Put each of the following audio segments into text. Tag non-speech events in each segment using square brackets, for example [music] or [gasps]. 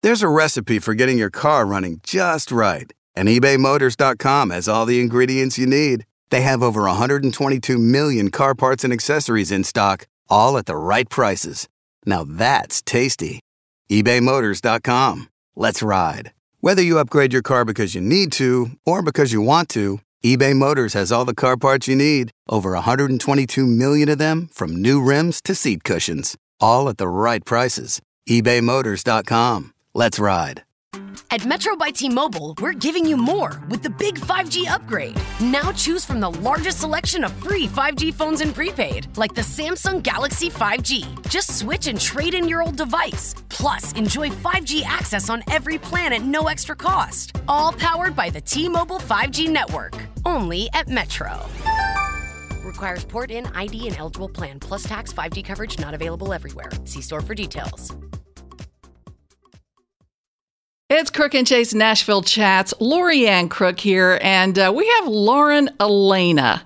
There's a recipe for getting your car running just right, and ebaymotors.com has all the ingredients you need. They have over 122 million car parts and accessories in stock, all at the right prices. Now that's tasty. ebaymotors.com. Let's ride. Whether you upgrade your car because you need to or because you want to, eBay Motors has all the car parts you need, over 122 million of them, from new rims to seat cushions, all at the right prices. ebaymotors.com. Let's ride. At Metro by T Mobile, we're giving you more with the big 5G upgrade. Now choose from the largest selection of free 5G phones in prepaid, like the Samsung Galaxy 5G. Just switch and trade in your old device. Plus, enjoy 5G access on every plan at no extra cost. All powered by the T Mobile 5G network. Only at Metro. Requires port in ID and eligible plan, plus tax 5G coverage not available everywhere. See store for details. It's Crook and Chase Nashville Chats. Lorianne Crook here, and uh, we have Lauren Alaina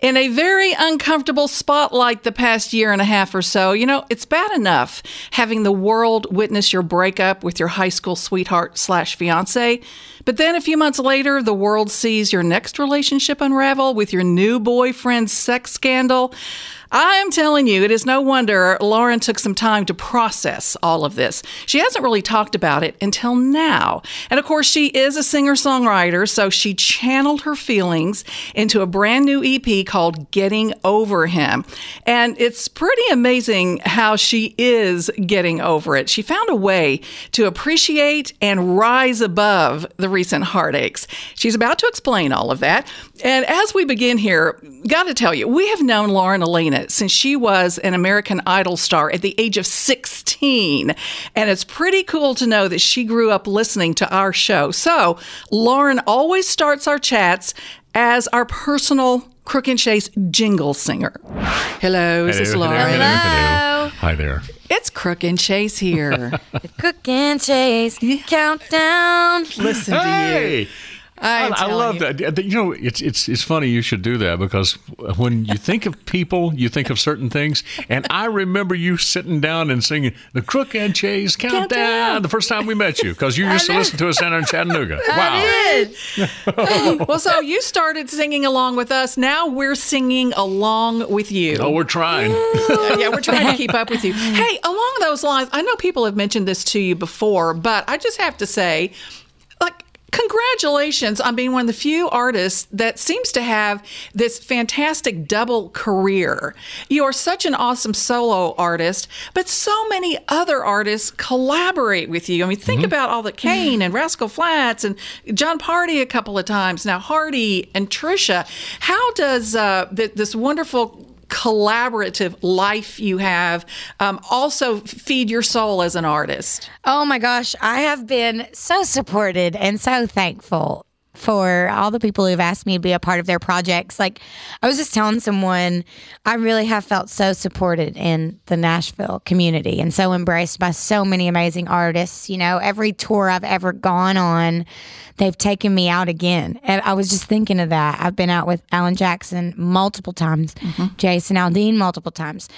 in a very uncomfortable spotlight the past year and a half or so. You know, it's bad enough having the world witness your breakup with your high school sweetheart slash fiance, but then a few months later, the world sees your next relationship unravel with your new boyfriend's sex scandal. I am telling you, it is no wonder Lauren took some time to process all of this. She hasn't really talked about it until now. And of course, she is a singer songwriter, so she channeled her feelings into a brand new EP called Getting Over Him. And it's pretty amazing how she is getting over it. She found a way to appreciate and rise above the recent heartaches. She's about to explain all of that. And as we begin here, got to tell you, we have known Lauren Alaina since she was an American Idol star at the age of 16. And it's pretty cool to know that she grew up listening to our show. So, Lauren always starts our chats as our personal Crook and Chase jingle singer. Hello, this is this Lauren? Hello. Hi there. It's Crook and Chase here. [laughs] Crook and Chase countdown. Listen to you. I, I love you. that. You know, it's it's it's funny you should do that because when you think of people, you think of certain things. And I remember you sitting down and singing the Crook and Chase countdown, Countdown. the first time we met you because you [laughs] used to listen to us down in Chattanooga. [laughs] Wow. [laughs] well, so you started singing along with us. Now we're singing along with you. Oh, we're trying. yeah, we're trying to keep up with you. Hey, along those lines, I know people have mentioned this to you before, but I just have to say, congratulations on being one of the few artists that seems to have this fantastic double career. You are such an awesome solo artist, but so many other artists collaborate with you. I mean, think about all the Kane and Rascal Flatts and Jon Pardi a couple of times, now Hardy and Trisha. How does uh, th- this wonderful collaborative life you have um, also feed your soul as an artist? Oh my gosh, I have been so supported and so thankful for all the people who've asked me to be a part of their projects. Like I was just telling someone, I really have felt so supported in the Nashville community and so embraced by so many amazing artists. You know, every tour I've ever gone on, they've taken me out again. And I was just thinking of that. I've been out with Alan Jackson multiple times, Jason Aldean multiple times,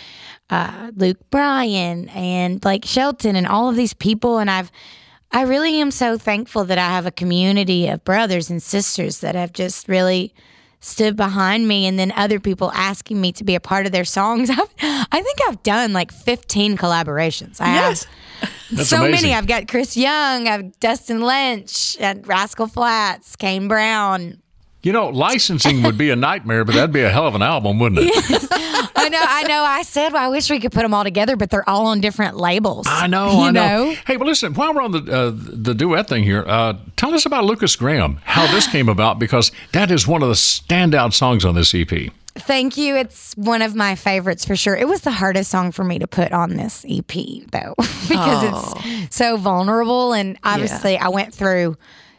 uh, Luke Bryan and Blake Shelton and all of these people. And I've I really am so thankful that I have a community of brothers and sisters that have just really stood behind me and then other people asking me to be a part of their songs. [laughs] I've, I think I've done like 15 collaborations. I Yes. have [laughs] That's so amazing. many. I've got Chris Young, I've Dustin Lynch, and Rascal Flatts, Kane Brown. You know, licensing would be a nightmare, but that'd be a hell of an album, wouldn't it? [laughs] I know, I know. I said, well, I wish we could put them all together, but they're all on different labels. I know, You I know. know? Hey, but listen, while we're on the uh, the duet thing here, uh, tell us about Lukas Graham, how this came about, because that is one of the standout songs on this EP. Thank you. It's one of my favorites for sure. It was the hardest song for me to put on this EP though, [laughs] because it's so vulnerable. And obviously, I went through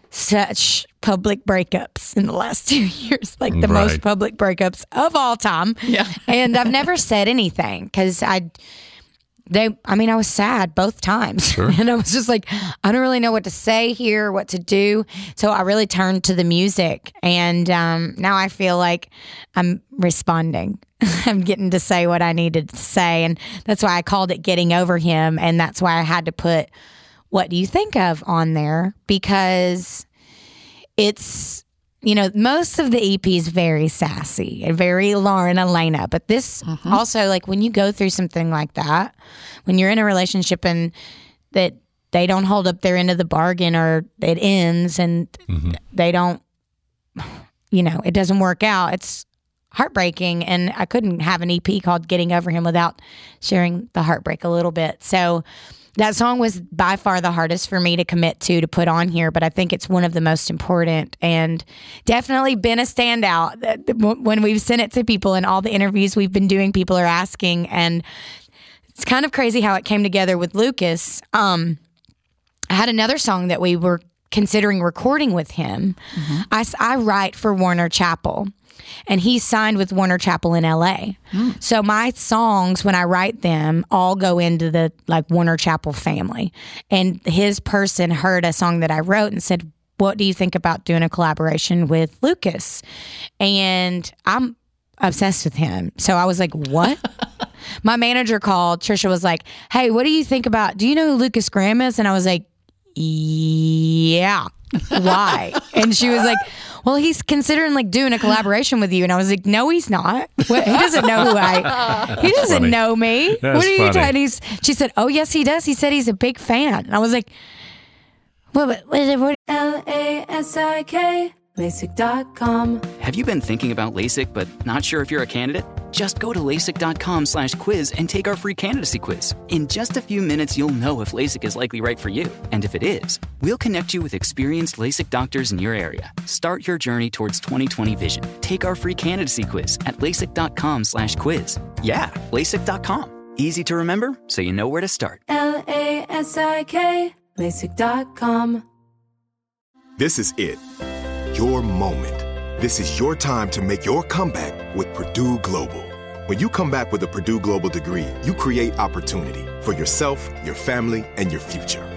such public breakups in the last [laughs] two years, like the Right. most public breakups of all time. Yeah. and I've never said anything because I. They, I mean, I was sad both times. [laughs] and I was just like, I don't really know what to say here, what to do. So I really turned to the music. And um, now I feel like I'm responding. [laughs] I'm getting to say what I needed to say. And that's why I called it Getting Over Him. And that's why I had to put What Do You Think of on there? Because it's you know most of the ep is very sassy and very lauren alaina but this mm-hmm. also like when you go through something like that when you're in a relationship and that they don't hold up their end of the bargain or it ends and mm-hmm. they don't you know it doesn't work out it's heartbreaking. And i couldn't have an ep called getting over him without sharing the heartbreak a little bit. So that song was by far the hardest for me to commit to to put on here but i think it's one of the most important and definitely been a standout. When we've sent it to people and all the interviews we've been doing people are asking and it's kind of crazy how it came together with lukas. Um I had another song that we were considering recording with him. I I write for Warner Chappell, and he signed with Warner Chappell in LA. Hmm. So my songs, when I write them, all go into the like Warner Chappell family. And his person heard a song that I wrote and said, "What do you think about doing a collaboration with Lukas?" And I'm obsessed with him. So I was like, "What?" [laughs] my manager called. Trisha was like, "Hey, what do you think about? Do you know who Lukas Graham is?" And I was like, "Yeah." Why? and she was like, "Well, he's considering like doing a collaboration with you." And I was like, "No, he's not. What, he doesn't know who I. He doesn't funny. know me. That's what are you funny. trying?" He's, she said, "Oh, yes, he does. He said he's a big fan." And I was like, "What? What? what, what L A S I K, LASIK.com. Have you been thinking about LASIK but not sure if you're a candidate? Just go to LASIK.com/quiz and take our free candidacy quiz. In just a few minutes, you'll know if LASIK is likely right for you, and if it is, we'll connect you with experienced LASIK doctors in your area. Start your journey towards 20/20 vision. Take our free candidacy quiz at LASIK.com/quiz. Yeah, LASIK.com. Easy to remember, so you know where to start. L A S I K, LASIK.com. This is it. Your moment. This is your time to make your comeback with Purdue Global. When you come back with a Purdue Global degree, you create opportunity for yourself, your family, and your future.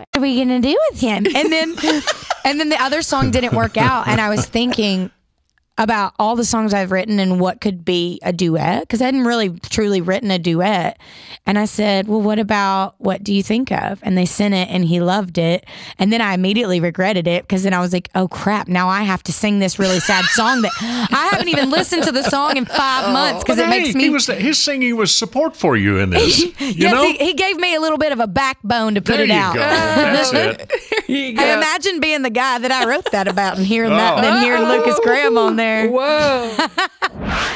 What are we gonna do with him? And then, [laughs] and then the other song didn't work out, and I was thinking about all the songs I've written and what could be a duet because I hadn't really truly written a duet. And I said, Well, what about what do you think of? And they sent it and he loved it. And then I immediately regretted it because then I was like, Oh crap, now I have to sing this really sad song that [laughs] I haven't even listened to the song in five oh, months because it hey, makes me. he was, his singing was support for you in this. [laughs] You yes, know? he, he gave me a little bit of a backbone to put there it you out. go. That's [laughs] it. I imagine being the guy that I wrote that about and hearing that ah. and then Oh. hearing Lukas Graham on there. Whoa.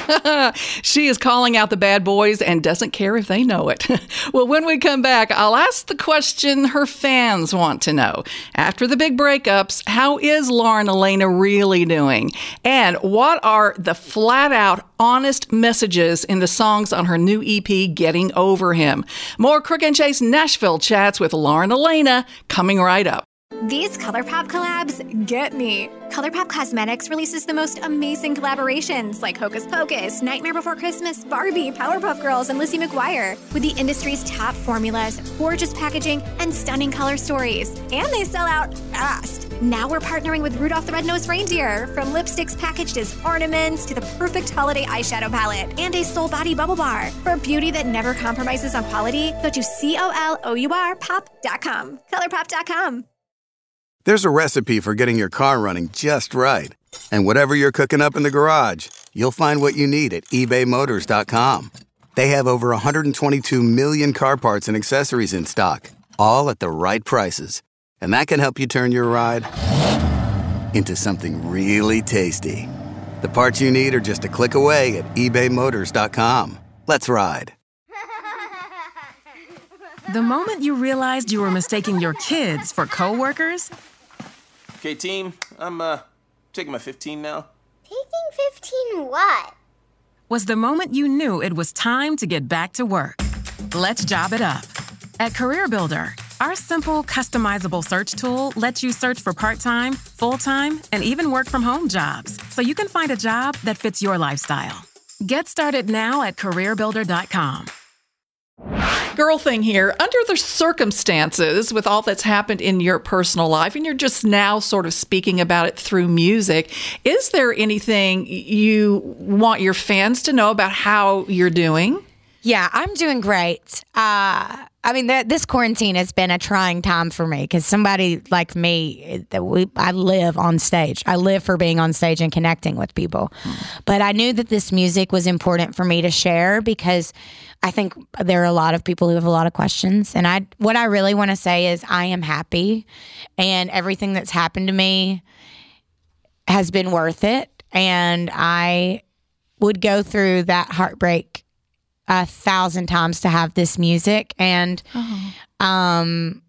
[laughs] she is calling out the bad boys and doesn't care if they know it. [laughs] well, when we come back, I'll ask the question her fans want to know. After the big breakups, how is Lauren Alaina really doing? And what are the flat out honest messages in the songs on her new EP, Getting Over Him? More Crook and Chase Nashville chats with Lauren Alaina coming right up. These ColourPop collabs get me. ColourPop Cosmetics releases the most amazing collaborations like Hocus Pocus, Nightmare Before Christmas, Barbie, Powerpuff Girls, and Lizzie McGuire with the industry's top formulas, gorgeous packaging, and stunning color stories. And they sell out fast. Now we're partnering with Rudolph the Red-Nosed Reindeer, from lipsticks packaged as ornaments to the perfect holiday eyeshadow palette and a soul body bubble bar. For beauty that never compromises on quality, go to C-O-L-O-U-R pop.com. ColourPop.com. There's a recipe for getting your car running just right. And whatever you're cooking up in the garage, you'll find what you need at ebaymotors.com. They have over 122 million car parts and accessories in stock, all at the right prices. And that can help you turn your ride into something really tasty. The parts you need are just a click away at ebaymotors.com. Let's ride. The moment you realized you were mistaking your kids for coworkers, Okay, team, I'm uh taking my 15 now. Taking 15 what? was the moment you knew it was time to get back to work. Let's job it up. At CareerBuilder, our simple, customizable search tool lets you search for part time, full time, and even work from home jobs so you can find a job that fits your lifestyle. Get started now at CareerBuilder.com. girl thing here. Under the circumstances, with all that's happened in your personal life, and you're just now sort of speaking about it through music, is there anything you want your fans to know about how you're doing? Yeah, I'm doing great. Uh, I mean, th- this quarantine has been a trying time for me because somebody like me, that we, I live on stage. I live for being on stage and connecting with people. But I knew that this music was important for me to share because I think there are a lot of people who have a lot of questions. And I, what I really want to say is, I am happy, and everything that's happened to me has been worth it. And I would go through that heartbreak a thousand times to have this music. And um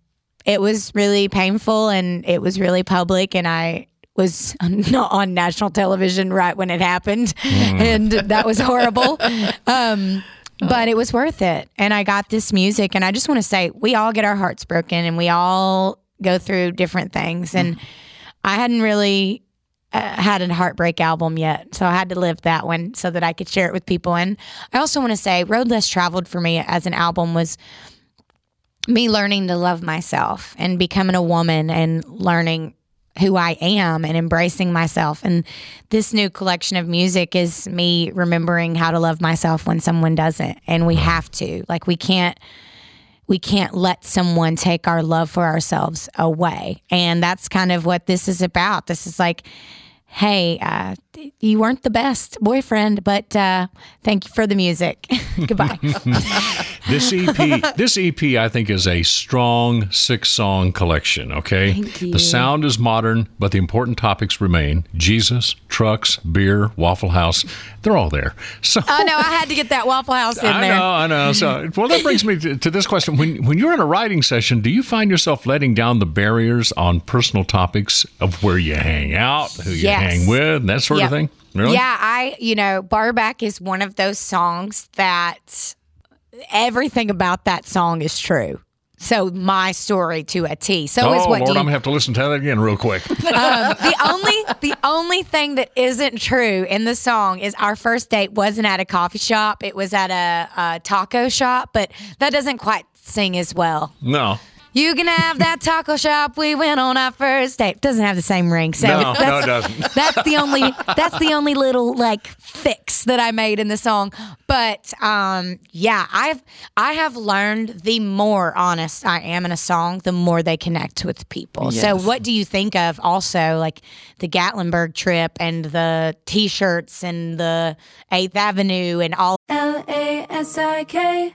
it was really painful and it was really public and I was [laughs] not on national television right when it happened. And that was horrible. [laughs] Um but it was worth it. And I got this music and I just want to say we all get our hearts broken and we all go through different things. And I hadn't really Uh, had a heartbreak album yet, so I had to live that one so that I could share it with people. And I also want to say, Road Less Traveled for me as an album was me learning to love myself and becoming a woman and learning who I am and embracing myself. And this new collection of music is me remembering how to love myself when someone doesn't. And we have to. Like we can't we can't let someone take our love for ourselves away. And that's kind of what this is about. This is like, hey, uh, you weren't the best boyfriend, but uh, thank you for the music. [laughs] Goodbye. [laughs] This EP, this EP, I think, is a strong six-song collection. Okay, Thank you. the sound is modern, but the important topics remain: Jesus, trucks, beer, Waffle House. They're all there. [laughs] So Oh no, I had to get that Waffle House in I there. I know, I know. So, well, that brings me to, to this question: when when you're in a writing session, do you find yourself letting down the barriers on personal topics of where you hang out, who you Yes. hang with, and that sort Yep. of thing? Really? Yeah, I, you know, Barback is one of those songs that everything about that song is true. So my story to a T. So oh is what Lord, do I'm you, gonna have to listen to that again real quick. [laughs] um, the only the only thing that isn't true in the song is our first date wasn't at a coffee shop. It was at a, a taco shop, but that doesn't quite sing as well. no. You can have that taco shop we went on our first date. Doesn't have the same ring. So No, no, it that's, doesn't. [laughs] that's the only that's the only little like fix that I made in the song. But um yeah, I've I have learned the more honest I am in a song, the more they connect with people. So what do you think of also like the Gatlinburg trip and the t-shirts and the 8th Avenue and all L A S I K,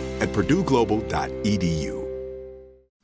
at purdueglobal.edu.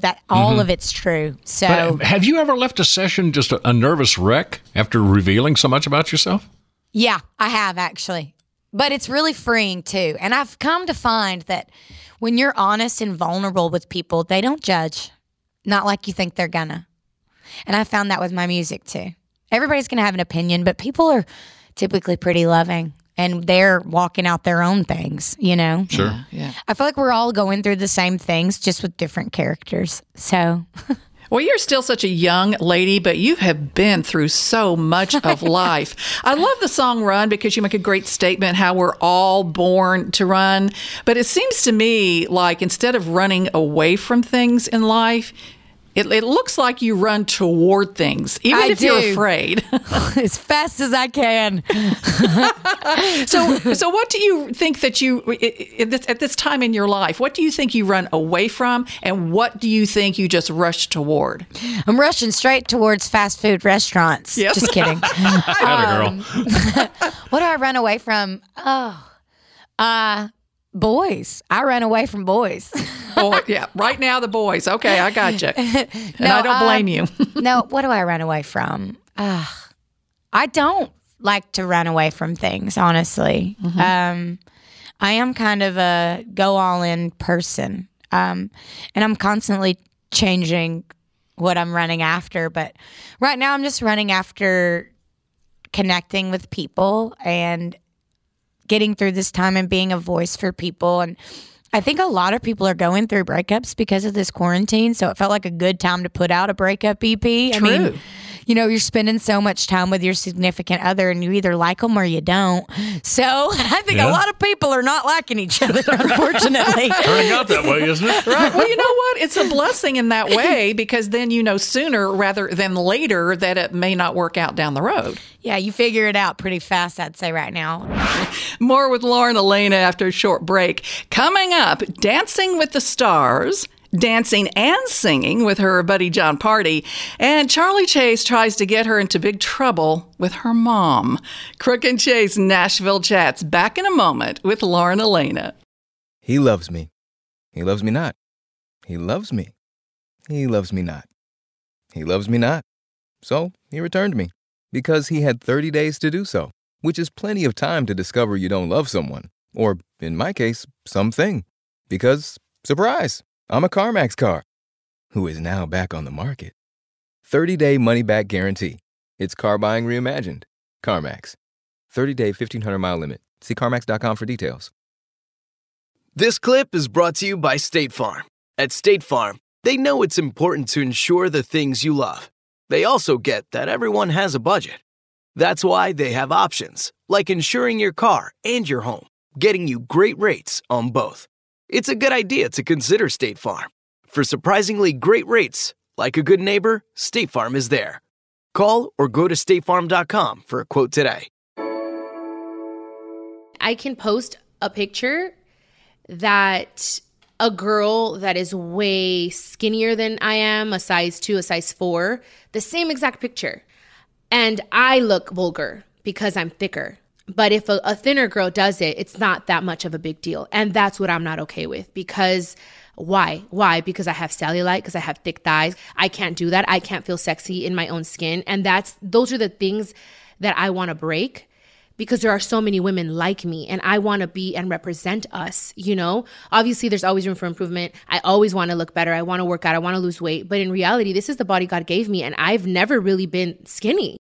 That all Mhm. of it's true. So But have you ever left a session just a, a nervous wreck after revealing so much about yourself? Yeah, I have actually. But it's really freeing too. And I've come to find that when you're honest and vulnerable with people, they don't judge. Not like you think they're gonna. And I found that with my music too. Everybody's gonna have an opinion, but people are typically pretty loving and they're walking out their own things, you know? Sure. Yeah. I feel like we're all going through the same things, just with different characters. So [laughs] Well, you're still such a young lady, but you have been through so much [laughs] of life. I love the song Run because you make a great statement how we're all born to run. But it seems to me like instead of running away from things in life, it, it looks like you run toward things, even I if you're afraid. [laughs] [laughs] as fast as I can. [laughs] so, so what do you think that you i- i- at this, at this time in your life? What do you think you run away from, and what do you think you just rush toward? I'm rushing straight towards fast food restaurants. Yes. Just kidding. Girl. Um, what do I run away from? Oh, uh, boys. I run away from boys. Boy, yeah, right now the boys. Okay, I got you, and No, I don't blame um, you. [laughs] no, what do I run away from? Uh, I don't like to run away from things, honestly. Mm-hmm. Um, I am kind of a go all in person. Um, and I'm constantly changing what I'm running after. But right now, I'm just running after connecting with people and getting through this time and being a voice for people. And I think a lot of people are going through breakups because of this quarantine. So it felt like a good time to put out a breakup EP. I mean, True. You know, you're spending so much time with your significant other and you either like them or you don't. So [laughs] I think Yeah. a lot of people are not liking each other, [laughs] unfortunately. Turning out that way, isn't it? Right. Well, you know what? It's a blessing in that way [laughs] because then you know sooner rather than later that it may not work out down the road. Yeah, you figure it out pretty fast, I'd say, right now. More with Lauren Alaina after a short break. Coming up, Dancing with the Stars. Dancing and singing with her buddy Jon Pardi, and Charlie Chase tries to get her into big trouble with her mom. Crook and Chase Nashville chats back in a moment with Lauren Alaina. He loves me. He loves me not. He loves me. He loves me not. He loves me not. So he returned me because he had 30 days to do so, which is plenty of time to discover you don't love someone, or in my case, something. Because, surprise, I'm a CarMax car who is now back on the market. 30 day money back guarantee. It's car buying reimagined. CarMax. 30 day 1500 mile limit. See CarMax.com for details. This clip is brought to you by State Farm. At State Farm, they know it's important to insure the things you love. They also get that everyone has a budget. That's why they have options, like insuring your car and your home, getting you great rates on both. It's a good idea to consider State Farm. For surprisingly great rates, like a good neighbor, State Farm is there. Call or go to statefarm.com for a quote today. I can post a picture that a girl that is way skinnier than I am, a size two, a size four, the same exact picture. And I look vulgar because I'm thicker. But if a, a thinner girl does it, it's not that much of a big deal. And that's what I'm not okay with because why? Why? Because I have cellulite, because I have thick thighs. I can't do that. I can't feel sexy in my own skin. And that's those are the things that I want to break because there are so many women like me and I want to be and represent us, you know? Obviously there's always room for improvement. I always want to look better. I want to work out. I want to lose weight, but in reality this is the body God gave me and I've never really been skinny.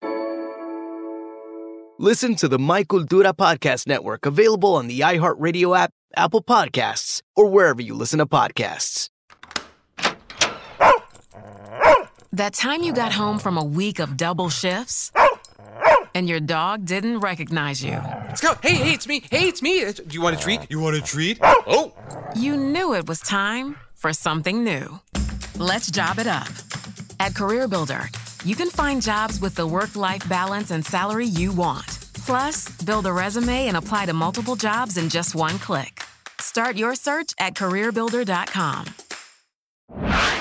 Listen to the My Cultura Podcast Network available on the iHeartRadio app, Apple Podcasts, or wherever you listen to podcasts. That time you got home from a week of double shifts and your dog didn't recognize you. Let's go. Hey, hey, it's me. Hey, it's me. Do you want a treat? You want a treat? Oh. You knew it was time for something new. Let's job it up. At CareerBuilder, you can find jobs with the work life balance and salary you want. Plus, build a resume and apply to multiple jobs in just one click. Start your search at CareerBuilder.com.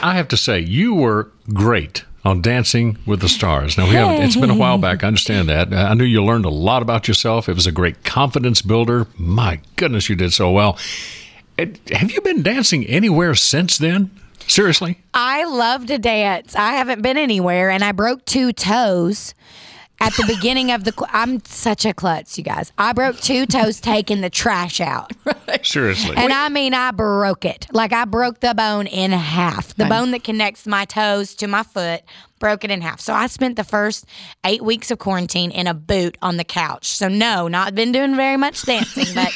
I have to say, you were great on Dancing with the Stars. Now, we haven't, it's been a while back. I understand that. I knew you learned a lot about yourself. It was a great confidence builder. My goodness, you did so well. Have you been dancing anywhere since then? Seriously? I love to dance. I haven't been anywhere, and I broke two toes at the beginning of the. I'm such a klutz, you guys. I broke two toes taking the trash out. [laughs] Seriously. And I mean, I broke it. Like I broke the bone in half. The bone that connects my toes to my foot broke it in half. So I spent the first eight weeks of quarantine in a boot on the couch. So no, not been doing very much dancing, but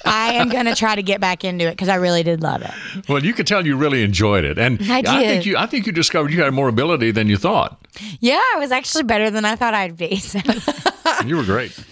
[laughs] I am gonna try to get back into it because I really did love it. Well, you could tell you really enjoyed it, and I think did. you. I think you discovered you had more ability than you thought. Yeah, I was actually better than I thought I'd be. So. You were great. [laughs]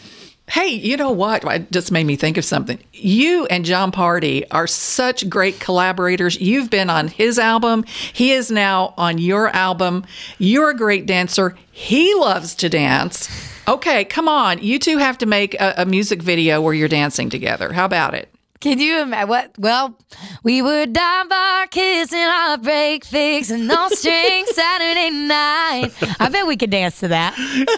Hey, you know what? It just made me think of something. You and Jon Pardi are such great collaborators. You've been on his album. He is now on your album. You're a great dancer. He loves to dance. Okay, come on. You two have to make a, a music video where you're dancing together. How about it? Can you imagine what? Well, we would dive bar kissing our break fix and no string Saturday night. I bet we could dance to that.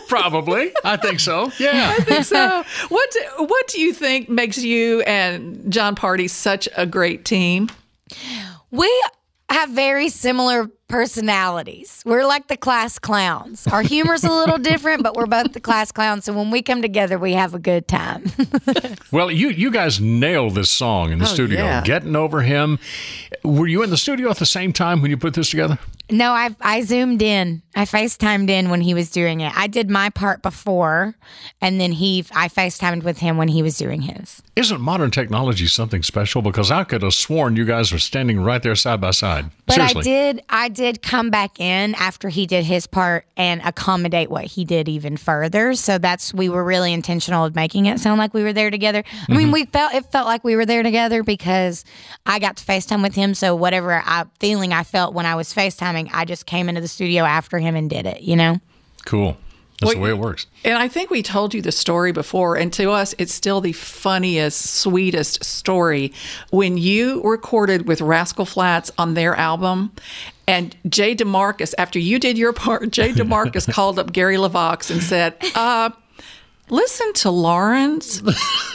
Probably. I think so. Yeah. I think so. what do, What do you think makes you and Jon Pardi such a great team? We have very similar personalities. We're like the class clowns. Our humor's a little different, but we're both the class clowns. So when we come together, we have a good time. [laughs] Well, you you guys nailed this song in the Oh, studio. yeah. Getting over him. Were you in the studio at the same time when you put this together? no, I I zoomed in. I FaceTimed in when he was doing it. I did my part before, and then he I FaceTimed with him when he was doing his. Isn't modern technology something special? Because I could have sworn you guys were standing right there side by side. But Seriously. I did I did come back in after he did his part and accommodate what he did even further. So that's we were really intentional of making it sound like we were there together. I mean, Mm-hmm. Mhm. we felt it felt like we were there together because I got to FaceTime with him. So whatever I feeling I felt when I was FaceTiming, I just came into the studio after him and did it, you know? Cool. That's the way it works. And I think we told you the story before, and to us, it's still the funniest, sweetest story. When you recorded with Rascal Flatts on their album, and Jay DeMarcus, after you did your part, Jay [laughs] DeMarcus called up Gary LeVox and said, uh, Listen to Lauren's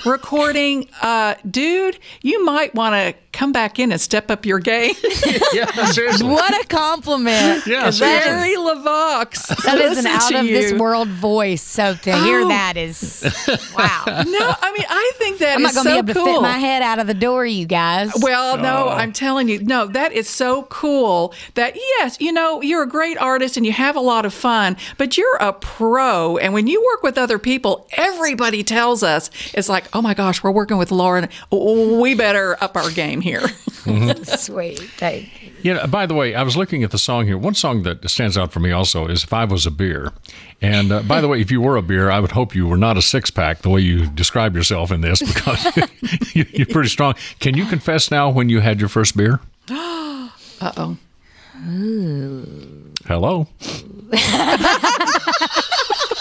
recording. Uh, dude, you might want to come back in and step up your game. [laughs] yeah, seriously. What a compliment. Yeah, Gary LeVox. [laughs] That is an out to of this you. world voice. So to hear Oh. that is [laughs] wow. No, I mean I think that I'm not gonna so be able to cool. fit my head out of the door, you guys. Well, no, Oh. I'm telling you, no, that is so cool that yes, you know, you're a great artist and you have a lot of fun, but you're a pro. And when you work with other people, everybody tells us it's like, oh my gosh, we're working with Lauren. We better up our game here. [laughs] Sweet. Thank you. Yeah. By the way, I was looking at the song here. One song that stands out for me also is "If I Was a Beer." And uh, by the way, if you were a beer, I would hope you were not a six pack the way you describe yourself in this because [laughs] you- you're pretty strong. Can you confess now when you had your first beer? [gasps] uh oh. Hello. [laughs]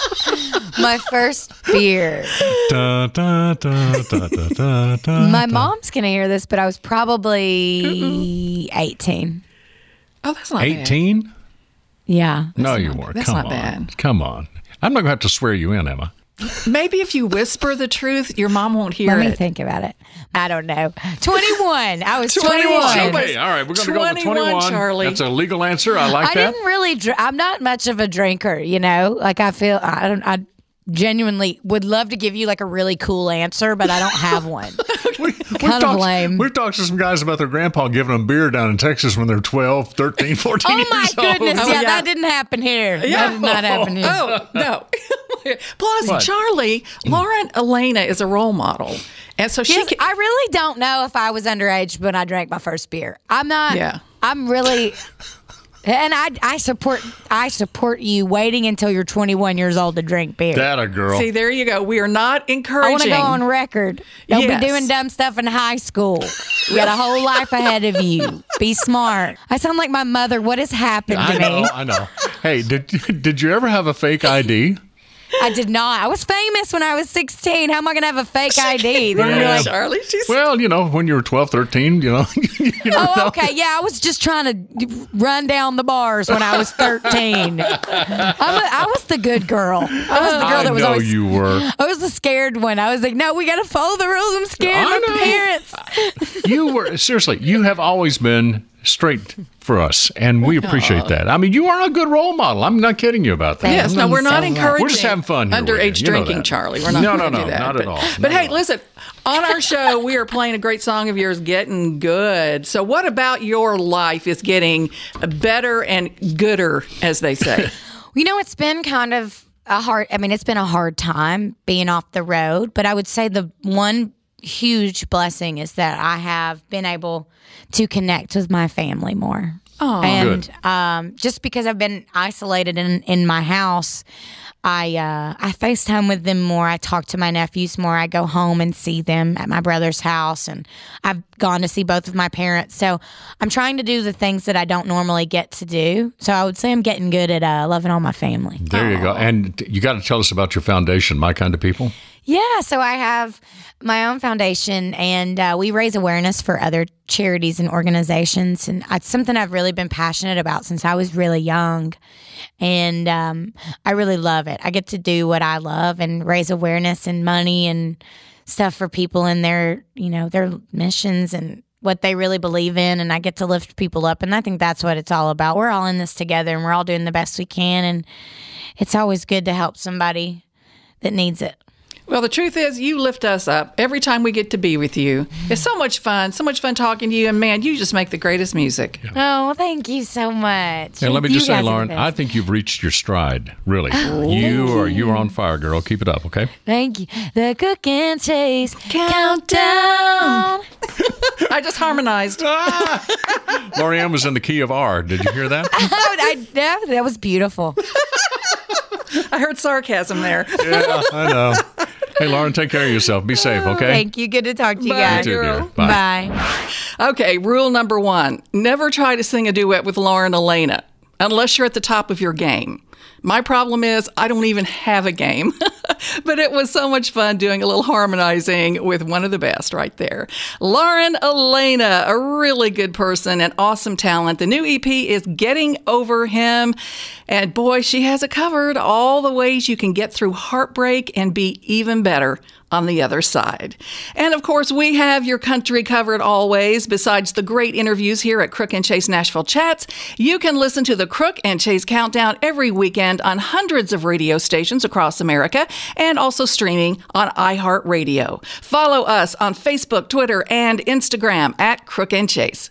My first beer. Da, da, da, da, da, da, da, My mom's gonna hear this, but I was probably 18. Oh, that's not 18? Yeah. No, you weren't. that's Come not on. bad. Come on. I'm not going to have to swear you in, Emma. Maybe if you whisper the truth, your mom won't hear Let me it. think about it. I don't know. 21. I was 21. 21. Okay, all right, we're going to go with 21, 21. Charlie. That's a legal answer. I like I that. didn't really. Dr- I'm not much of a drinker, you know. Like I feel. I don't. I genuinely would love to give you like a really cool answer, but I don't have one. [laughs] We've kind of talked, lame. We've talked to some guys about their grandpa giving them beer down in Texas when they're 12, 13, 14 Oh my years old. goodness! Oh, yeah, that didn't happen here. That did not happen here. Oh no. [laughs] Plus, What? Charlie, Lauren Alaina is a role model, and so she. Yes, I really don't know if I was underage when I drank my first beer. I'm not. Yeah. I'm really. And I, I support I support you waiting until you're 21 years old to drink beer. That a girl. See, there you go. We are not encouraging. I encouraging. want to go on record. Don't Yes. be doing dumb stuff in high school. You got a whole life ahead of you. Be smart. I sound like my mother. What has happened to I know, me? I know. Hey, did [laughs] did you ever have a fake ID? I did not. I was famous when I was 16. How am I going to have a fake ID? They're like, Charlie, she's Well, you know, when you were 12, 13, you know. [laughs] you never Oh, know. okay. Yeah, I was just trying to run down the bars when I was 13. I'm a, I was the good girl. I was the girl I that was know always. you were. I was the scared one. I was like, no, we got to follow the rules. I'm scared I of my know. parents. You were seriously. You have always been straight for us, and we appreciate that. I mean, you are a good role model. I'm not kidding you about that. Yes, no, we're not encouraging. We're just having fun. Underage you. You drinking. Charlie. We're not. No, gonna no, do that. no, that. not but, at all. [laughs] But hey, listen. On our show, we are playing a great song of yours, "Getting Good." So, what about your life is getting better and gooder, as they say? [laughs] You know, it's been kind of a hard, I mean, it's been a hard time being off the road, but I would say the one huge blessing is that I have been able to connect with my family more. Oh, and um, just because I've been isolated in, in my house, I uh, I FaceTime with them more. I talk to my nephews more. I go home and see them at my brother's house, and I've gone to see both of my parents. So I'm trying to do the things that I don't normally get to do. So I would say I'm getting good at uh, loving all my family. There you go. And you got to tell us about your foundation, My Kind of People. Yeah, so I have my own foundation, and uh, we raise awareness for other charities and organizations, and it's something I've really been passionate about since I was really young, and um, I really love it. I get to do what I love and raise awareness and money and stuff for people in their, you know, their missions and what they really believe in and I get to lift people up and I think that's what it's all about. We're all in this together and we're all doing the best we can and it's always good to help somebody that needs it. Well, the truth is, you lift us up every time we get to be with you. It's so much fun, so much fun talking to you, and man, you just make the greatest music. Oh, thank you so much. And let me You just say, guys are the Lauren. I think you've reached your stride. Really, Oh, you are you are on fire, girl. Keep it up, okay? Thank you. The Crook and chase countdown. [laughs] I just harmonized. [laughs] Lorianne was in the key of R. Did you hear that? [laughs] Oh, I, that, that was beautiful. I heard sarcasm there. yeah, I know. Hey, Lauren, take care of yourself. Be safe, okay? Thank you. Good to talk to you Bye, guys. You too, dear. Bye. Bye. Okay, rule number one never try to sing a duet with Lauren Alaina unless you're at the top of your game. My problem is I don't even have a game, [laughs] but it was so much fun doing a little harmonizing with one of the best right there. Lauren Alaina, a really good person and awesome talent. The new EP is Getting Over Him, and boy, she has it covered all the ways you can get through heartbreak and be even better on the other side. And of course, we have your country covered always. Besides the great interviews here at Crook and Chase Nashville Chats, you can listen to the Crook and Chase Countdown every weekend on hundreds of radio stations across America and also streaming on iHeartRadio. Follow us on Facebook, Twitter, and Instagram at Crook and Chase.